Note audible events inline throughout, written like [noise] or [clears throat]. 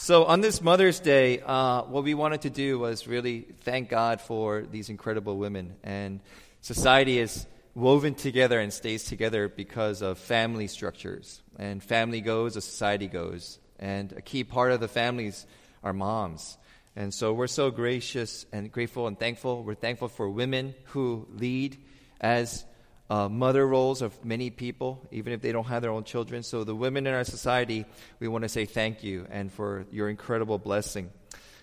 So, on this Mother's Day, uh, what we wanted to do was really thank God for these incredible women. And society is woven together and stays together because of family structures. And family goes, a society goes. And a key part of the families are moms. And so we're so gracious and grateful and thankful. We're thankful for women who lead as uh, mother roles of many people, even if they don't have their own children. So, the women in our society, we want to say thank you and for your incredible blessing.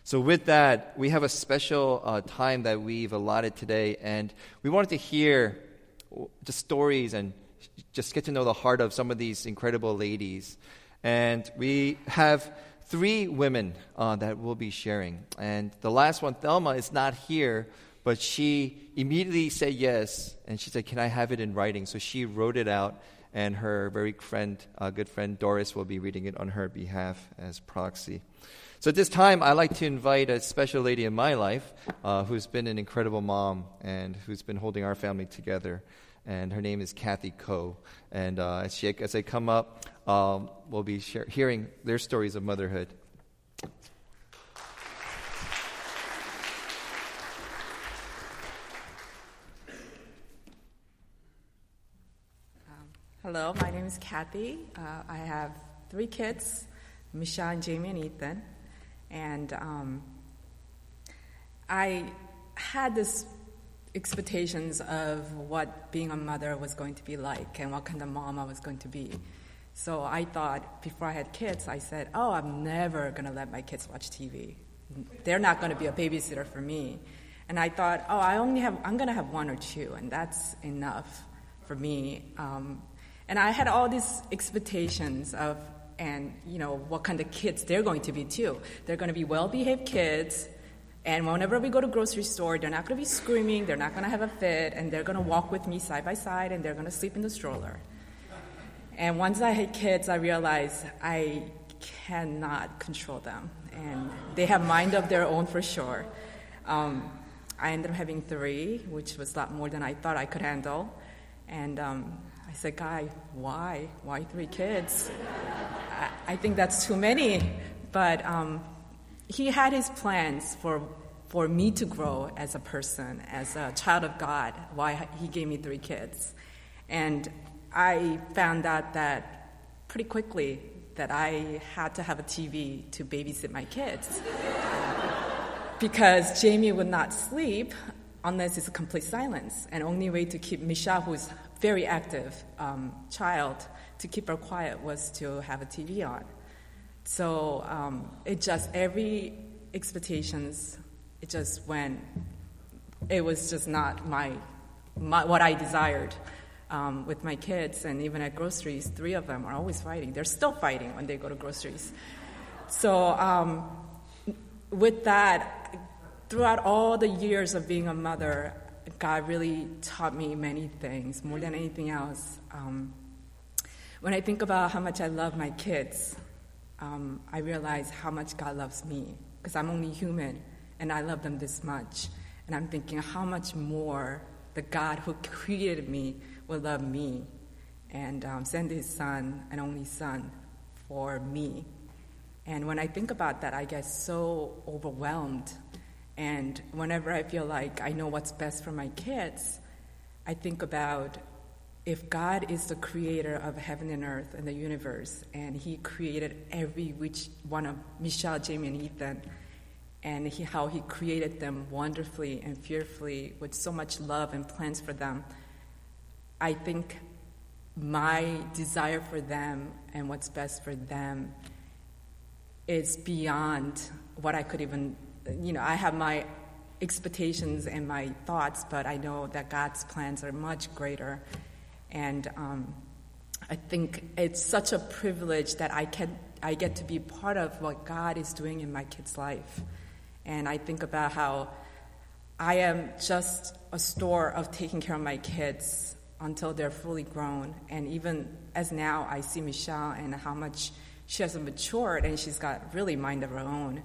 So, with that, we have a special uh, time that we've allotted today, and we wanted to hear just stories and just get to know the heart of some of these incredible ladies. And we have three women uh, that we'll be sharing. And the last one, Thelma, is not here but she immediately said yes, and she said, Can I have it in writing? So she wrote it out, and her very friend, uh, good friend Doris, will be reading it on her behalf as proxy. So at this time, I'd like to invite a special lady in my life uh, who's been an incredible mom and who's been holding our family together. And her name is Kathy Coe. And uh, as, she, as they come up, um, we'll be share, hearing their stories of motherhood. Hello, my name is Kathy. Uh, I have three kids, Michelle, Jamie, and Ethan. And um, I had this expectations of what being a mother was going to be like and what kind of mom I was going to be. So I thought before I had kids, I said, "Oh, I'm never going to let my kids watch TV. They're not going to be a babysitter for me." And I thought, "Oh, I only have I'm going to have one or two, and that's enough for me." Um, and I had all these expectations of, and you know, what kind of kids they're going to be too. They're going to be well-behaved kids, and whenever we go to grocery store, they're not going to be screaming, they're not going to have a fit, and they're going to walk with me side by side, and they're going to sleep in the stroller. And once I had kids, I realized I cannot control them, and they have mind of their own for sure. Um, I ended up having three, which was a lot more than I thought I could handle, and um, said, Guy, why? Why three kids? I, I, think that's too many. But um, he had his plans for, for me to grow as a person, as a child of God, why he gave me three kids. And I found out that pretty quickly that I had to have a TV to babysit my kids. [laughs] because Jamie would not sleep unless it's a complete silence. And only way to keep Michelle, who's very active um, child, to keep her quiet was to have a TV on. So um, it just every expectations, it just went. It was just not my, my what I desired. Um, with my kids, and even at groceries, three of them are always fighting. They're still fighting when they go to groceries. So, um, with that, throughout all the years of being a mother, God really taught me many things, more than anything else. Um, when I think about how much I love my kids, um, I realize how much God loves me, because I'm only human, and I love them this much. And I'm thinking how much more the God who created me will love me and um, send his son, an only son, for me. And when I think about that, I get so overwhelmed and whenever I feel like I know what's best for my kids, I think about if God is the creator of heaven and earth and the universe, and He created every which one of Michelle, Jamie, and Ethan, and he, how He created them wonderfully and fearfully with so much love and plans for them, I think my desire for them and what's best for them is beyond what I could even you know, I have my expectations and my thoughts, but I know that God's plans are much greater. And um, I think it's such a privilege that I can I get to be part of what God is doing in my kid's life. And I think about how I am just a store of taking care of my kids until they're fully grown. And even as now, I see Michelle and how much she has matured and she's got really mind of her own.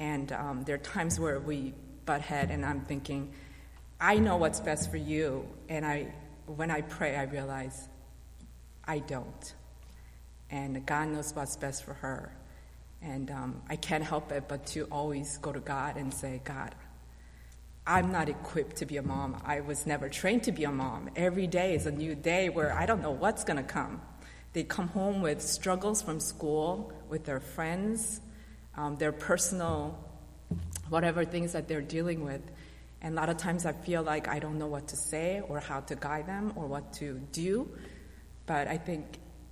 And um, there are times where we butt head, and I'm thinking, I know what's best for you. And I, when I pray, I realize I don't. And God knows what's best for her. And um, I can't help it but to always go to God and say, God, I'm not equipped to be a mom. I was never trained to be a mom. Every day is a new day where I don't know what's going to come. They come home with struggles from school, with their friends, um, their personal, whatever things that they're dealing with. And a lot of times I feel like I don't know what to say or how to guide them or what to do. But I think,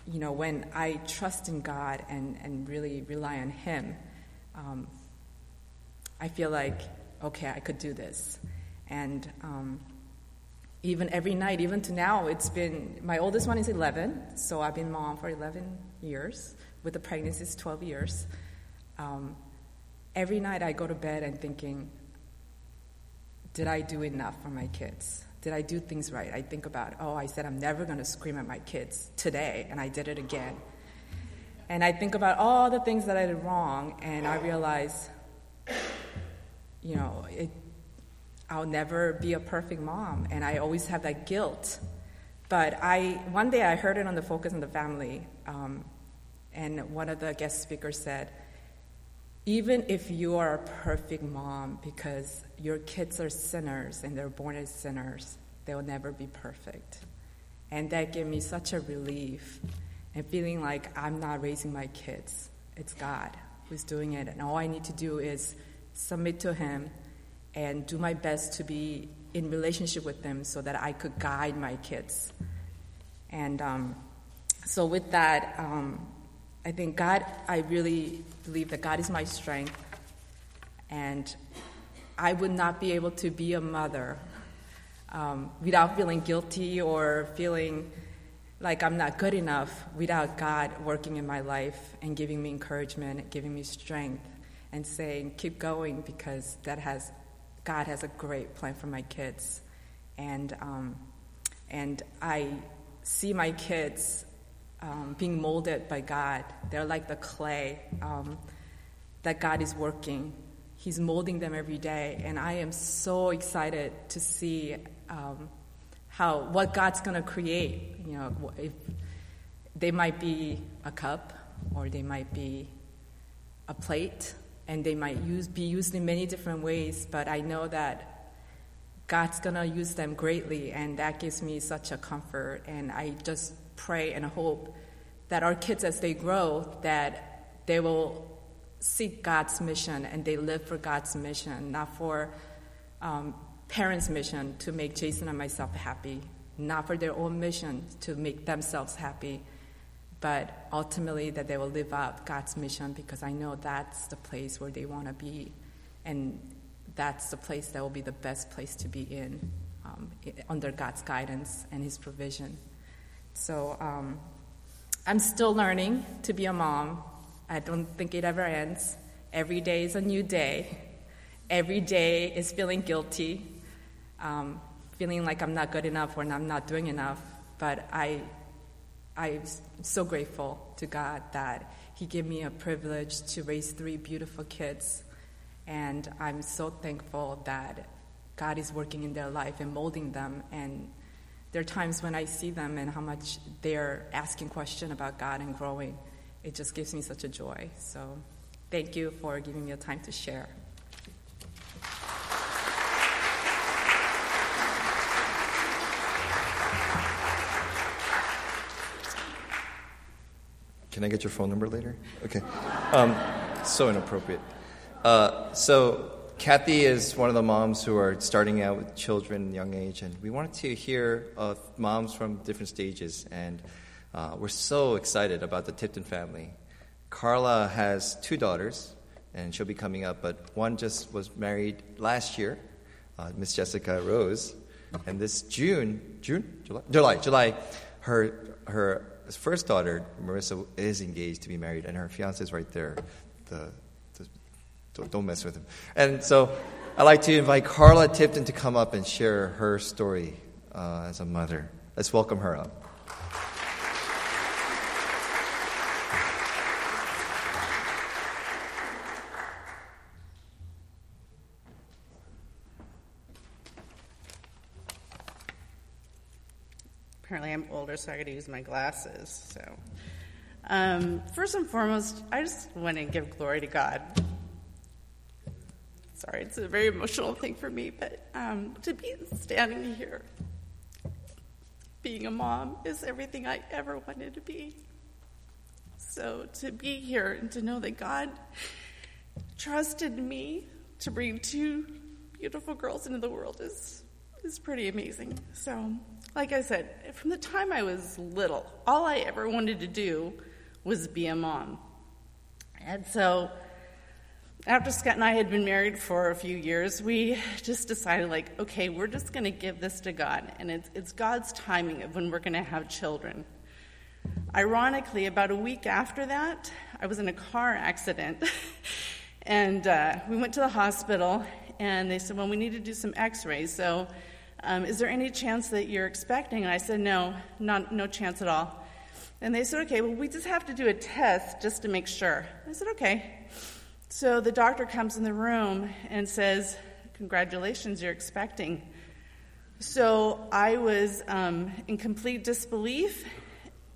you know, when I trust in God and, and really rely on Him, um, I feel like, okay, I could do this. And um, even every night, even to now, it's been my oldest one is 11, so I've been mom for 11 years. With the pregnancy, it's 12 years. Um, every night I go to bed and thinking, did I do enough for my kids? Did I do things right? I think about, oh, I said I'm never going to scream at my kids today, and I did it again. And I think about all the things that I did wrong, and I realize, you know, it, I'll never be a perfect mom, and I always have that guilt. But I, one day I heard it on the Focus on the Family, um, and one of the guest speakers said, even if you are a perfect mom because your kids are sinners and they're born as sinners, they'll never be perfect. And that gave me such a relief and feeling like I'm not raising my kids. It's God who's doing it. And all I need to do is submit to Him and do my best to be in relationship with them so that I could guide my kids. And um, so, with that, um, I think God, I really believe that God is my strength, and I would not be able to be a mother um, without feeling guilty or feeling like I'm not good enough without God working in my life and giving me encouragement, giving me strength, and saying, keep going because that has, God has a great plan for my kids. And, um, and I see my kids um, being molded by God. They're like the clay um, that God is working. He's molding them every day, and I am so excited to see um, how what God's going to create. You know, if they might be a cup, or they might be a plate, and they might use, be used in many different ways. But I know that God's going to use them greatly, and that gives me such a comfort. And I just pray and hope that our kids, as they grow, that they will seek God's mission and they live for God's mission, not for um, parents' mission to make Jason and myself happy, not for their own mission to make themselves happy, but ultimately that they will live out God's mission because I know that's the place where they want to be, and that's the place that will be the best place to be in um, under God's guidance and His provision. So um, I'm still learning to be a mom. I don't think it ever ends. Every day is a new day. Every day is feeling guilty, um, feeling like I'm not good enough or I'm not doing enough. But I, I'm so grateful to God that He gave me a privilege to raise three beautiful kids. And I'm so thankful that God is working in their life and molding them and there are times when I see them and how much they're asking questions about God and growing. It just gives me such a joy. So thank you for giving me a time to share. Can I get your phone number later? Okay. Um, so inappropriate. Uh, so Kathy is one of the moms who are starting out with children young age, and we wanted to hear of moms from different stages. And uh, we're so excited about the Tipton family. Carla has two daughters, and she'll be coming up, but one just was married last year, uh, Miss Jessica Rose. And this June, June, July, July, July, her her first daughter, Marissa, is engaged to be married, and her fiance is right there, the don't, don't mess with him. And so I'd like to invite Carla Tipton to come up and share her story uh, as a mother. Let's welcome her up. Apparently, I'm older, so I got to use my glasses. So, Um, first and foremost, I just want to give glory to God. Sorry, it's a very emotional thing for me, but um, to be standing here, being a mom, is everything I ever wanted to be. So to be here and to know that God trusted me to bring two beautiful girls into the world is is pretty amazing. So, like I said, from the time I was little, all I ever wanted to do was be a mom. And so after Scott and I had been married for a few years, we just decided, like, okay, we're just going to give this to God, and it's, it's God's timing of when we're going to have children. Ironically, about a week after that, I was in a car accident, [laughs] and uh, we went to the hospital, and they said, well, we need to do some x rays, so um, is there any chance that you're expecting? And I said, no, not, no chance at all. And they said, okay, well, we just have to do a test just to make sure. I said, okay. So the doctor comes in the room and says, Congratulations, you're expecting. So I was um, in complete disbelief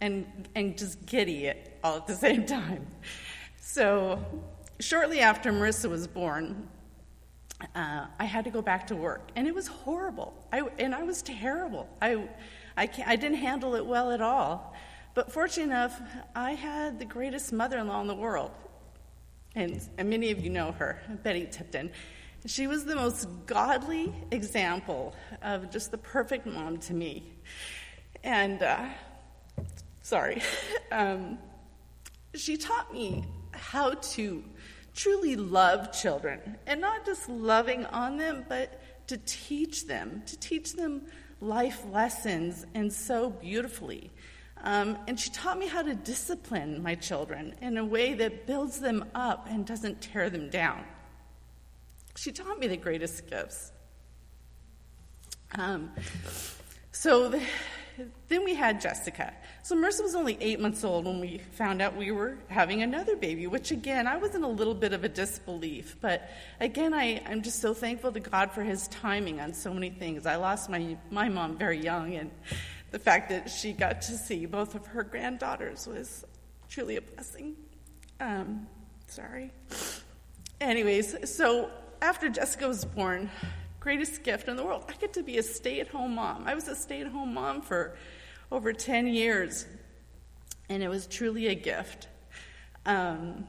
and, and just giddy all at the [laughs] same time. So shortly after Marissa was born, uh, I had to go back to work, and it was horrible. I, and I was terrible. I, I, I didn't handle it well at all. But fortunately enough, I had the greatest mother in law in the world. And, and many of you know her, Betty Tipton. She was the most godly example of just the perfect mom to me. And, uh, sorry, [laughs] um, she taught me how to truly love children and not just loving on them, but to teach them, to teach them life lessons and so beautifully. Um, and she taught me how to discipline my children in a way that builds them up and doesn't tear them down. She taught me the greatest gifts. Um, so the, then we had Jessica. So Marissa was only eight months old when we found out we were having another baby, which again, I was in a little bit of a disbelief. But again, I, I'm just so thankful to God for his timing on so many things. I lost my, my mom very young, and the fact that she got to see both of her granddaughters was truly a blessing. Um, sorry. Anyways, so after Jessica was born, greatest gift in the world, I get to be a stay at home mom. I was a stay at home mom for over 10 years, and it was truly a gift. Um,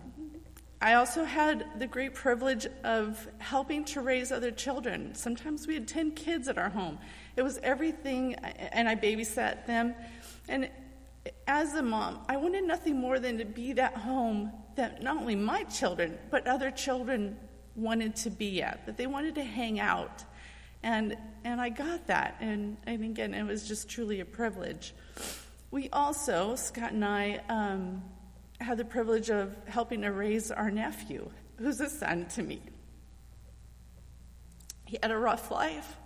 I also had the great privilege of helping to raise other children. Sometimes we had 10 kids at our home. It was everything, and I babysat them. And as a mom, I wanted nothing more than to be that home that not only my children, but other children wanted to be at, that they wanted to hang out. And, and I got that. And, and again, it was just truly a privilege. We also, Scott and I, um, had the privilege of helping to raise our nephew, who's a son to me. He had a rough life.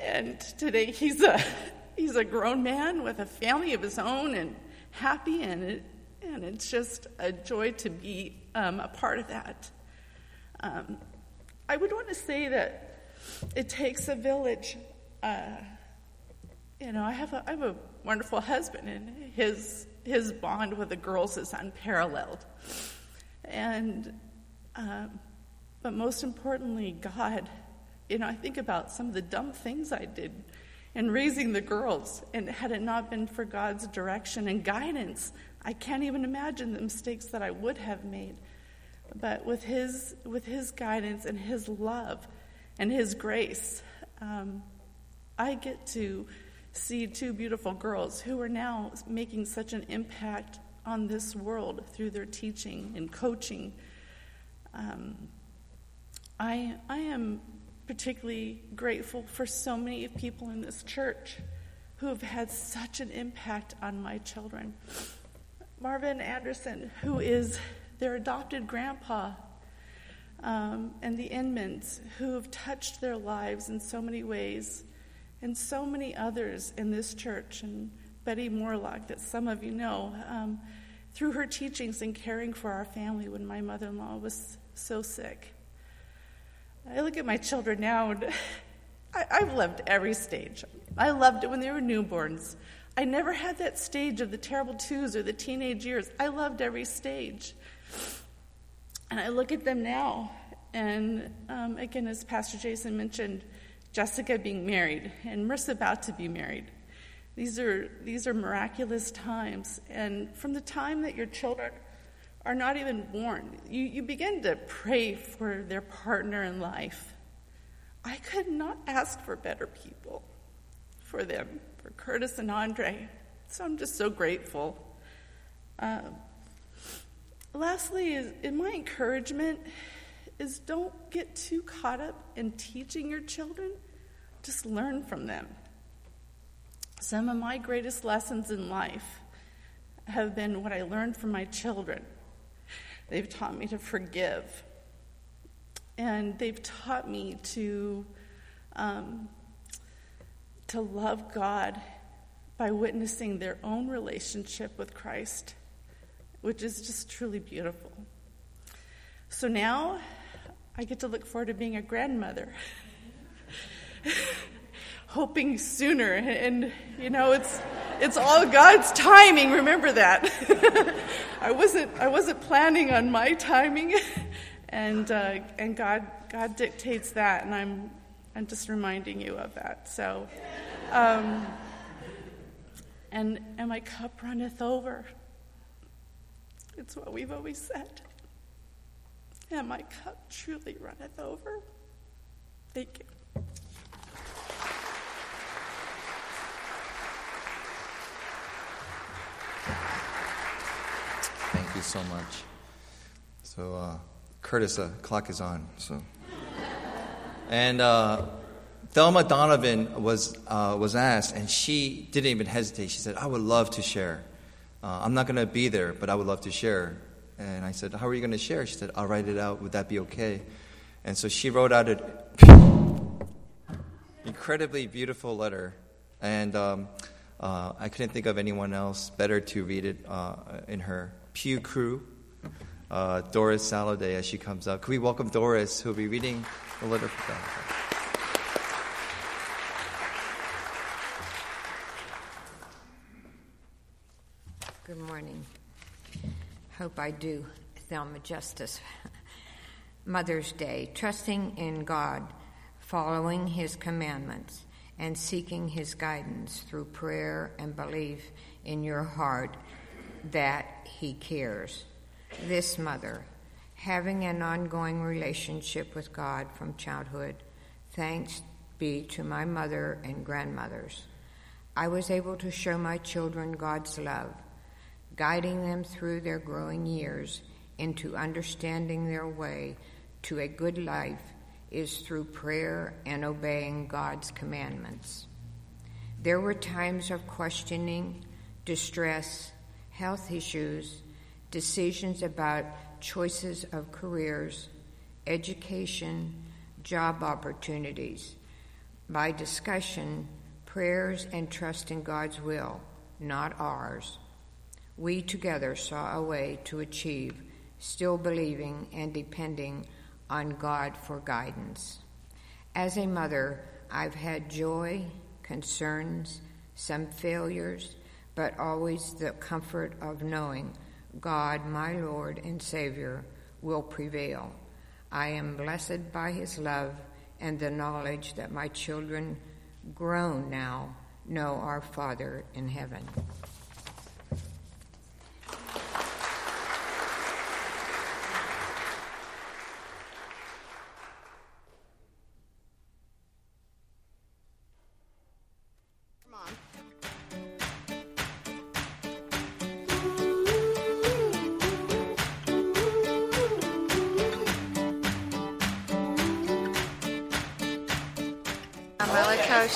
And today he's a [laughs] he's a grown man with a family of his own and happy, and it, and it's just a joy to be um, a part of that. Um, I would want to say that it takes a village. Uh, you know, I have a I have a wonderful husband, and his his bond with the girls is unparalleled. And um, but most importantly, God you know, I think about some of the dumb things I did in raising the girls, and had it not been for God's direction and guidance, I can't even imagine the mistakes that I would have made. But with His, with his guidance and His love and His grace, um, I get to see two beautiful girls who are now making such an impact on this world through their teaching and coaching. Um, I, I am particularly grateful for so many people in this church who have had such an impact on my children. Marvin Anderson, who is their adopted grandpa, um, and the Inmans, who have touched their lives in so many ways, and so many others in this church, and Betty Morlock, that some of you know, um, through her teachings and caring for our family when my mother in law was so sick. I look at my children now, and [laughs] I, have loved every stage. I loved it when they were newborns. I never had that stage of the terrible twos or the teenage years. I loved every stage. And I look at them now, and um, again, as Pastor Jason mentioned, Jessica being married and Marissa about to be married. These are, these are miraculous times. And from the time that your children are not even born, you, you begin to pray for their partner in life. I could not ask for better people for them, for Curtis and Andre. So I'm just so grateful. Um, lastly, is, in my encouragement is don't get too caught up in teaching your children, just learn from them. Some of my greatest lessons in life have been what I learned from my children. They've taught me to forgive, and they've taught me to um, to love God by witnessing their own relationship with Christ, which is just truly beautiful. So now I get to look forward to being a grandmother. [laughs] Hoping sooner, and you know it's it's all God's timing. Remember that. [laughs] I wasn't I wasn't planning on my timing, [laughs] and uh, and God God dictates that, and I'm I'm just reminding you of that. So, um, and and my cup runneth over. It's what we've always said and my cup truly runneth over. Thank you. You so much. So, uh, Curtis, the uh, clock is on. So, and uh, Thelma Donovan was uh, was asked, and she didn't even hesitate. She said, "I would love to share. Uh, I'm not going to be there, but I would love to share." And I said, How are you going to share? She said, I'll write it out. Would that be okay? And so she wrote out an incredibly beautiful letter. And um, uh, I couldn't think of anyone else better to read it uh, in her Pew crew, uh, Doris Saladay, as she comes up. Could we welcome Doris, who will be reading the letter for God? Good morning. Hope I do Thelma justice. Mother's Day, trusting in God, following His commandments, and seeking His guidance through prayer and belief in your heart that He cares. This mother, having an ongoing relationship with God from childhood, thanks be to my mother and grandmothers. I was able to show my children God's love guiding them through their growing years into understanding their way to a good life is through prayer and obeying God's commandments. There were times of questioning, distress, health issues, decisions about choices of careers, education, job opportunities. By discussion, prayers and trust in God's will, not ours we together saw a way to achieve, still believing and depending on God for guidance. As a mother, I've had joy, concerns, some failures, but always the comfort of knowing God, my Lord and Savior, will prevail. I am blessed by His love and the knowledge that my children, grown now, know our Father in heaven.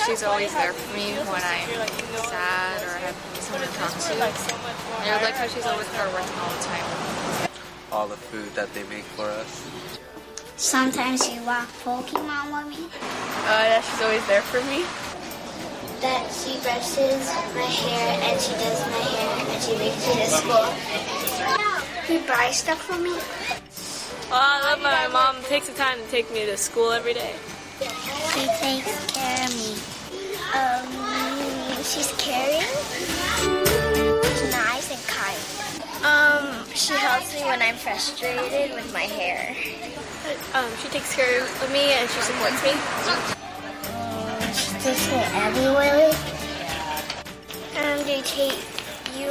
She's always there for me when I'm sad or I have someone to talk to. And I like how she's always hardworking all the time. All the food that they make for us. Sometimes she walk Pokemon with me. Uh, that she's always there for me. That she brushes my hair and she does my hair and she makes me to school. He buys stuff for me. Well, I love my mom takes the time to take me to school every day. She takes care of me. Um, she's caring, She's nice, and kind. Um, she helps me when I'm frustrated with my hair. Um, she takes care of me and she supports me. She takes me everywhere. Um, they take you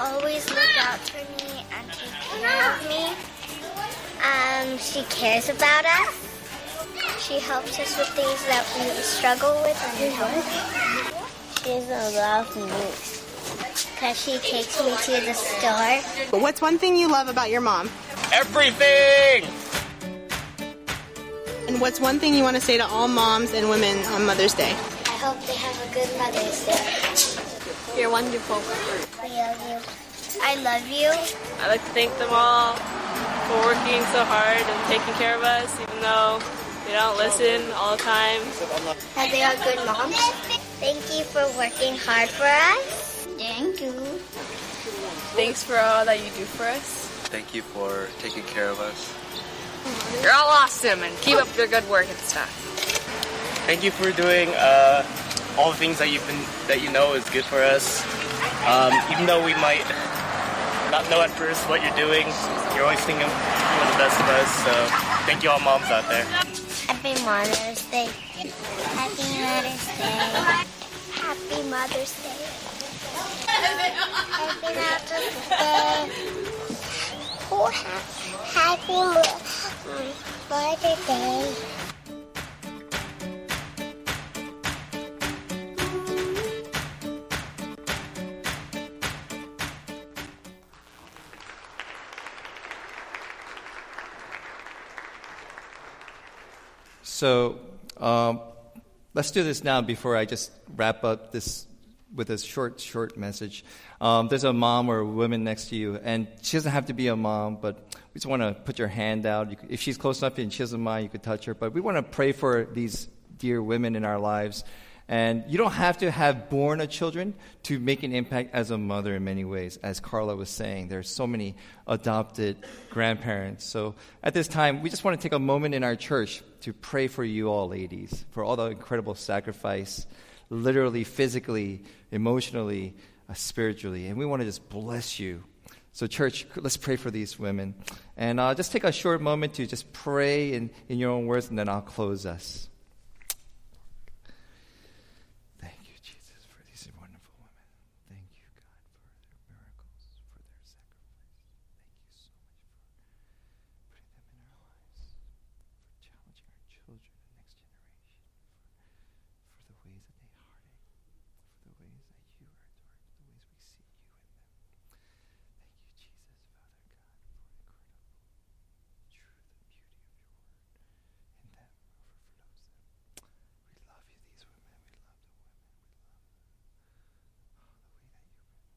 always look out for me and take care of me. Um, she cares about us. She helps us with things that we struggle with and we help. She doesn't love me because she takes me to the store. But what's one thing you love about your mom? Everything! And what's one thing you want to say to all moms and women on Mother's Day? I hope they have a good Mother's Day. You're wonderful. We love you. I love you. I'd like to thank them all for working so hard and taking care of us, even though they don't listen all the time. That they are good moms. Thank you for working hard for us. Thank you. Thanks for all that you do for us. Thank you for taking care of us. You're all awesome and keep up your good work and stuff. Thank you for doing uh, all the things that you've been that you know is good for us. Um, even though we might not know at first what you're doing, you're always thinking for the best of us. So thank you all moms out there. Happy Mother's Day. Happy Mother's Day. Happy Mother's Day. Happy Mother's Day. Oh, ha- happy Mother's Day. So um, let's do this now before I just wrap up this with a short, short message. Um, there's a mom or a woman next to you, and she doesn't have to be a mom, but we just want to put your hand out. You could, if she's close enough and she doesn't mind, you could touch her. But we want to pray for these dear women in our lives. And you don't have to have born a children to make an impact as a mother in many ways. As Carla was saying, there are so many adopted grandparents. So at this time, we just want to take a moment in our church to pray for you all, ladies, for all the incredible sacrifice, literally, physically, emotionally, uh, spiritually. And we want to just bless you. So, church, let's pray for these women. And uh, just take a short moment to just pray in, in your own words, and then I'll close us. Thank you, Jesus, for these wonderful women. Thank you, God, for their miracles, for their sacrifice. Thank you so much for putting them in our lives, for challenging our children, the next generation, for, for the ways that they heartache, for the ways that you are adored, for the ways we see you in them. Thank you, Jesus, Father God, for incredible truth and beauty of your word in them overflows them. We love you, these women. We love the women. We love oh, the way that you were.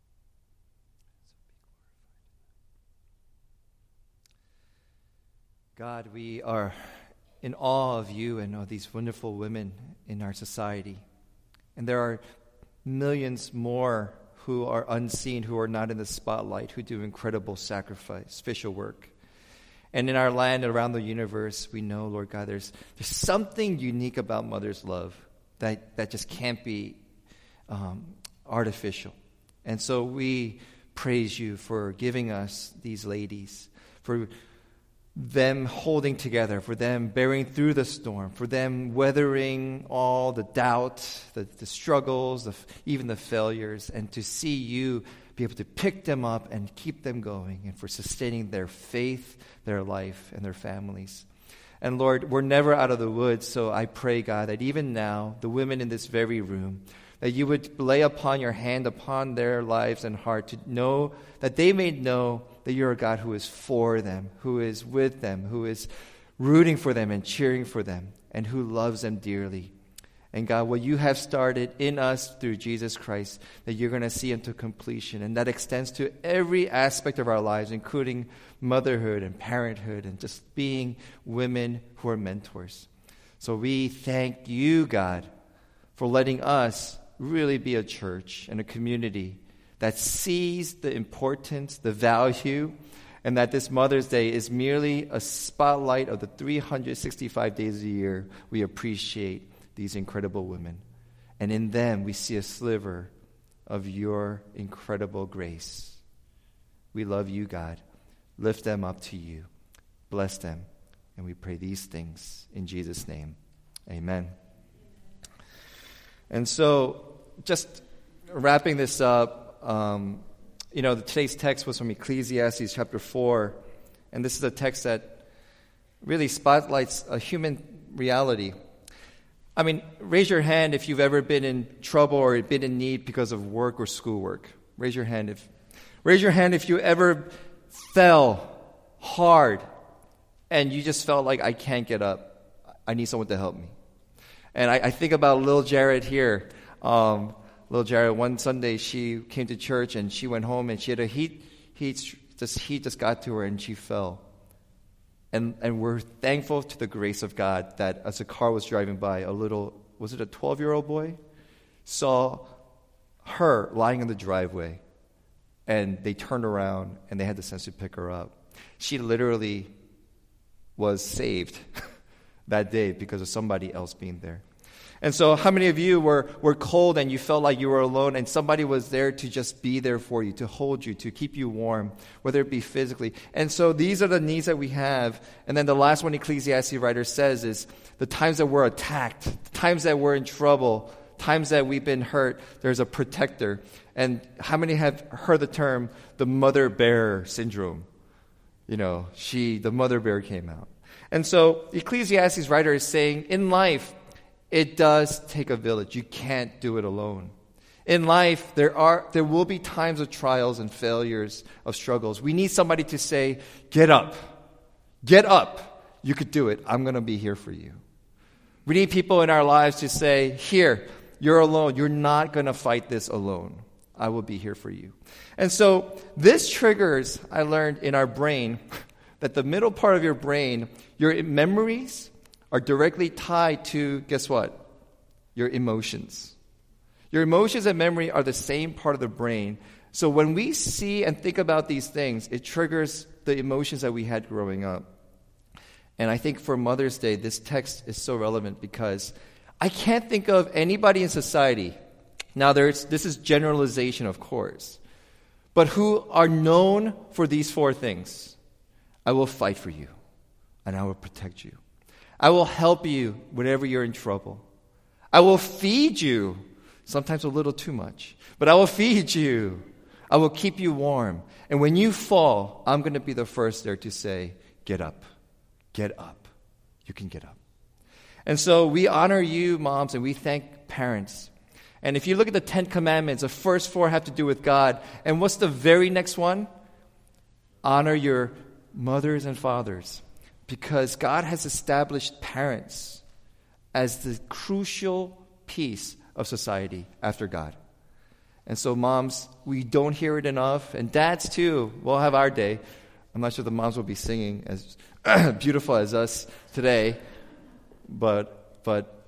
And so be glorified. God, we are in awe of you and of these wonderful women in our society. And there are millions more who are unseen, who are not in the spotlight, who do incredible sacrifice, official work. And in our land and around the universe, we know, Lord God, there's, there's something unique about mother's love that, that just can't be um, artificial. And so we praise you for giving us these ladies, for them holding together, for them bearing through the storm, for them weathering all the doubt, the, the struggles, the, even the failures, and to see you be able to pick them up and keep them going, and for sustaining their faith, their life, and their families. And Lord, we're never out of the woods, so I pray, God, that even now, the women in this very room, that you would lay upon your hand upon their lives and heart to know that they may know that you're a God who is for them, who is with them, who is rooting for them and cheering for them, and who loves them dearly. And God, what you have started in us through Jesus Christ, that you're going to see into completion. And that extends to every aspect of our lives, including motherhood and parenthood and just being women who are mentors. So we thank you, God, for letting us really be a church and a community that sees the importance, the value, and that this Mother's Day is merely a spotlight of the 365 days a year we appreciate these incredible women. And in them, we see a sliver of your incredible grace. We love you, God. Lift them up to you. Bless them. And we pray these things in Jesus' name. Amen. And so, just wrapping this up, um, you know, today's text was from Ecclesiastes chapter 4. And this is a text that really spotlights a human reality. I mean, raise your hand if you've ever been in trouble or been in need because of work or schoolwork. Raise your hand if raise your hand if you ever fell hard and you just felt like I can't get up. I need someone to help me. And I, I think about little Jared here. Um, little Jared, one Sunday she came to church and she went home and she had a heat, heat, just heat just got to her and she fell. And, and we're thankful to the grace of God that as a car was driving by, a little, was it a 12 year old boy? Saw her lying in the driveway. And they turned around and they had the sense to pick her up. She literally was saved [laughs] that day because of somebody else being there. And so, how many of you were, were cold and you felt like you were alone and somebody was there to just be there for you, to hold you, to keep you warm, whether it be physically? And so, these are the needs that we have. And then the last one Ecclesiastes writer says is the times that we're attacked, the times that we're in trouble, times that we've been hurt, there's a protector. And how many have heard the term the mother bear syndrome? You know, she, the mother bear came out. And so, Ecclesiastes writer is saying in life, it does take a village. You can't do it alone. In life, there, are, there will be times of trials and failures, of struggles. We need somebody to say, Get up. Get up. You could do it. I'm going to be here for you. We need people in our lives to say, Here, you're alone. You're not going to fight this alone. I will be here for you. And so, this triggers, I learned in our brain, [laughs] that the middle part of your brain, your memories, are directly tied to, guess what? Your emotions. Your emotions and memory are the same part of the brain. So when we see and think about these things, it triggers the emotions that we had growing up. And I think for Mother's Day, this text is so relevant because I can't think of anybody in society. Now, there's, this is generalization, of course, but who are known for these four things I will fight for you, and I will protect you. I will help you whenever you're in trouble. I will feed you, sometimes a little too much, but I will feed you. I will keep you warm. And when you fall, I'm going to be the first there to say, Get up. Get up. You can get up. And so we honor you, moms, and we thank parents. And if you look at the Ten Commandments, the first four have to do with God. And what's the very next one? Honor your mothers and fathers because God has established parents as the crucial piece of society after God. And so, moms, we don't hear it enough, and dads too. We'll have our day. I'm not sure the moms will be singing as [clears throat] beautiful as us today, but but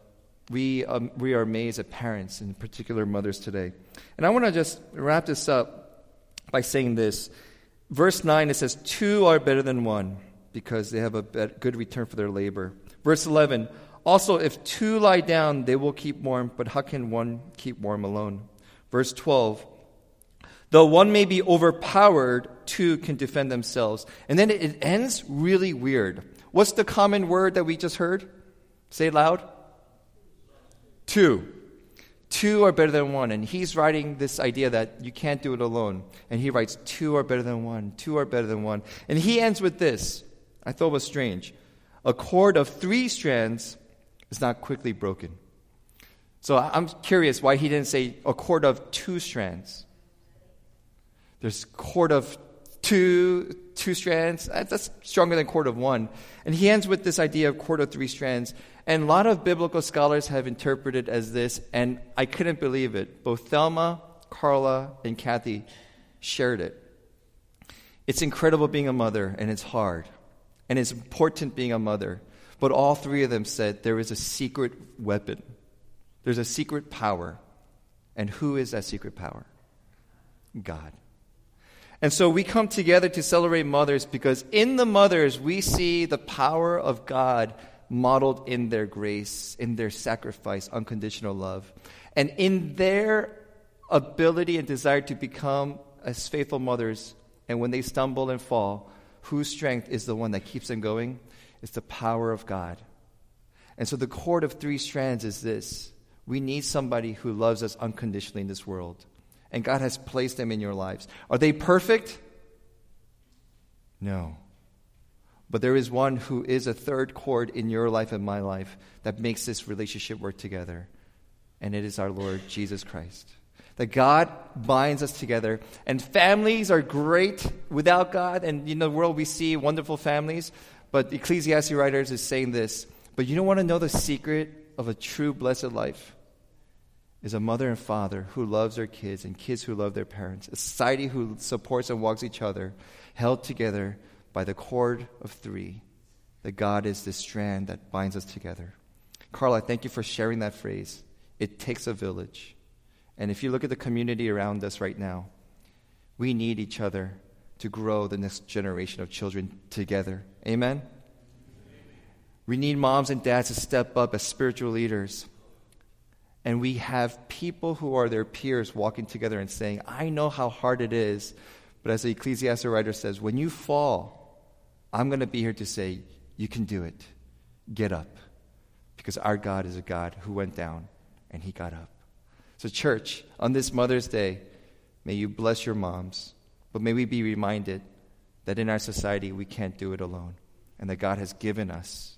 we um, we are amazed at parents, in particular mothers today. And I want to just wrap this up by saying this. Verse nine it says, two are better than one because they have a good return for their labor. Verse 11 Also, if two lie down, they will keep warm, but how can one keep warm alone? Verse 12 Though one may be overpowered, two can defend themselves. And then it ends really weird. What's the common word that we just heard? Say it loud. Two. Two are better than one. And he's writing this idea that you can't do it alone. And he writes, Two are better than one. Two are better than one. And he ends with this I thought it was strange. A cord of three strands is not quickly broken. So I'm curious why he didn't say a cord of two strands. There's cord of two two strands. Uh, that's stronger than cord of one. And he ends with this idea of cord of three strands. And a lot of biblical scholars have interpreted as this, and I couldn't believe it. Both Thelma, Carla, and Kathy shared it. It's incredible being a mother, and it's hard and it's important being a mother. But all three of them said there is a secret weapon, there's a secret power. And who is that secret power? God. And so we come together to celebrate mothers because in the mothers we see the power of God modeled in their grace, in their sacrifice, unconditional love. And in their ability and desire to become as faithful mothers, and when they stumble and fall, whose strength is the one that keeps them going? It's the power of God. And so the cord of three strands is this we need somebody who loves us unconditionally in this world. And God has placed them in your lives. Are they perfect? No. But there is one who is a third cord in your life and my life that makes this relationship work together. And it is our Lord Jesus Christ. That God binds us together. And families are great without God. And in the world, we see wonderful families. But Ecclesiastes writers is saying this. But you don't want to know the secret of a true blessed life? Is a mother and father who loves their kids and kids who love their parents. A society who supports and walks each other, held together by the cord of three. That God is the strand that binds us together. Carl, I thank you for sharing that phrase. It takes a village. And if you look at the community around us right now, we need each other to grow the next generation of children together. Amen? We need moms and dads to step up as spiritual leaders. And we have people who are their peers walking together and saying, I know how hard it is. But as the Ecclesiastes writer says, when you fall, I'm going to be here to say, you can do it. Get up. Because our God is a God who went down and he got up. So, church, on this Mother's Day, may you bless your moms, but may we be reminded that in our society we can't do it alone and that God has given us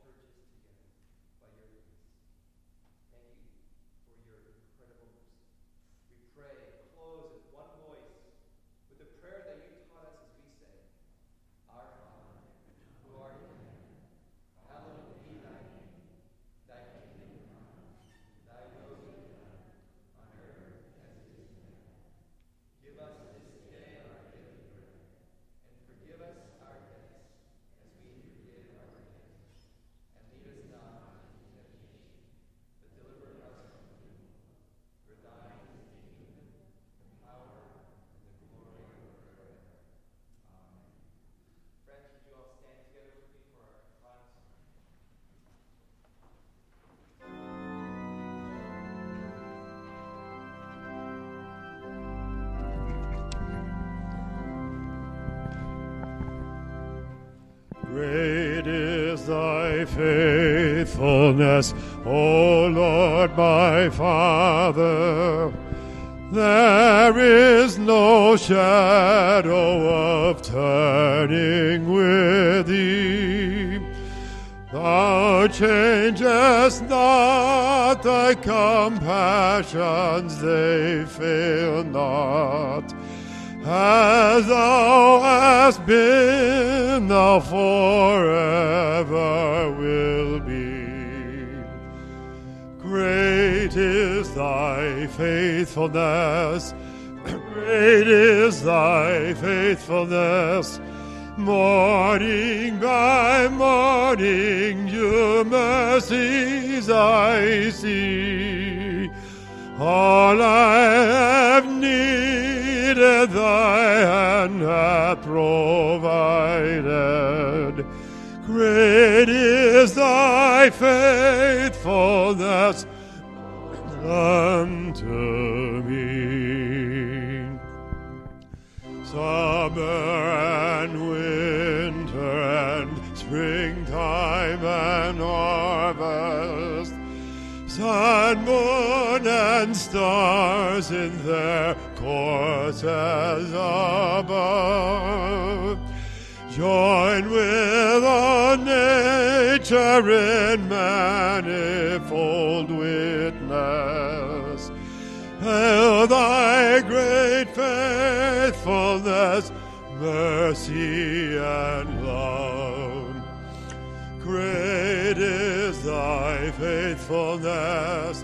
thy faithfulness, O Lord my Father. There is no shadow of turning with thee. Thou changest not thy compassions, they fail not. As thou hast been, thou forever will be. Great is thy faithfulness, great is thy faithfulness. Morning by morning, your mercies I see. All I have needed, thy hand provided. Great is thy faithfulness unto me. Summer and winter and springtime and harvest, sun, moon, and stars in their courses above. Join with all nature in manifold witness. Hail thy great faithfulness, mercy, and love. Great is thy faithfulness,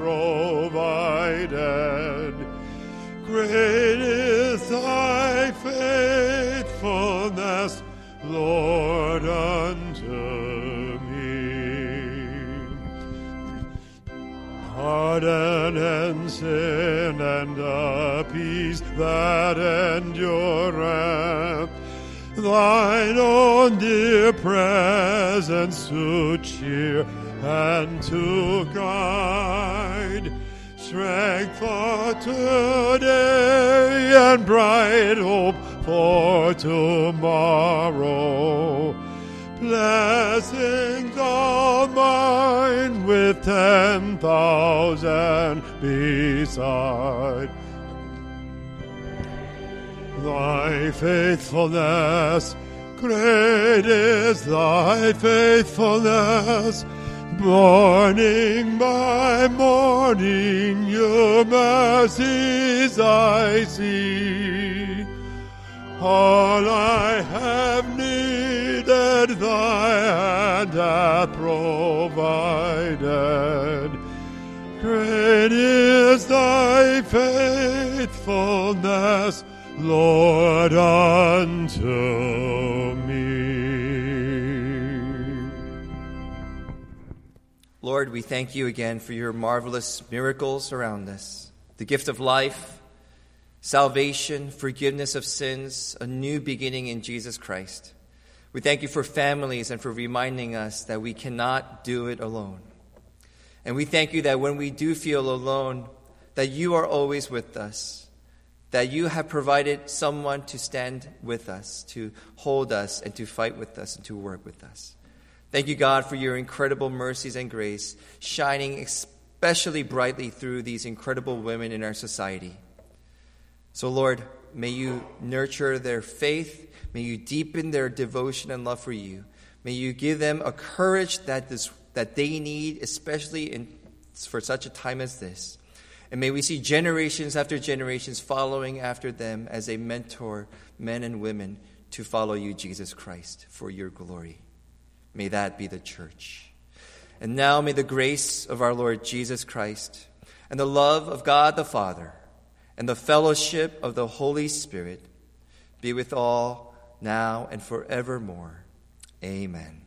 Pardon and sin and a peace that endureth. Thine own dear presence to cheer and to guide. Strength for today and bright hope for tomorrow. Blessings all mine with ten thousand beside. Thy faithfulness, great is thy faithfulness. Morning by morning, your mercies I see. All I have needed, thy hand hath provided. Great is thy faithfulness, Lord, unto me. Lord, we thank you again for your marvelous miracles around us the gift of life, salvation, forgiveness of sins, a new beginning in Jesus Christ. We thank you for families and for reminding us that we cannot do it alone. And we thank you that when we do feel alone, that you are always with us, that you have provided someone to stand with us, to hold us, and to fight with us, and to work with us. Thank you, God, for your incredible mercies and grace, shining especially brightly through these incredible women in our society. So, Lord, may you nurture their faith. May you deepen their devotion and love for you. May you give them a courage that, this, that they need, especially in, for such a time as this. And may we see generations after generations following after them as they mentor men and women to follow you, Jesus Christ, for your glory. May that be the church. And now may the grace of our Lord Jesus Christ and the love of God the Father and the fellowship of the Holy Spirit be with all now and forevermore. Amen.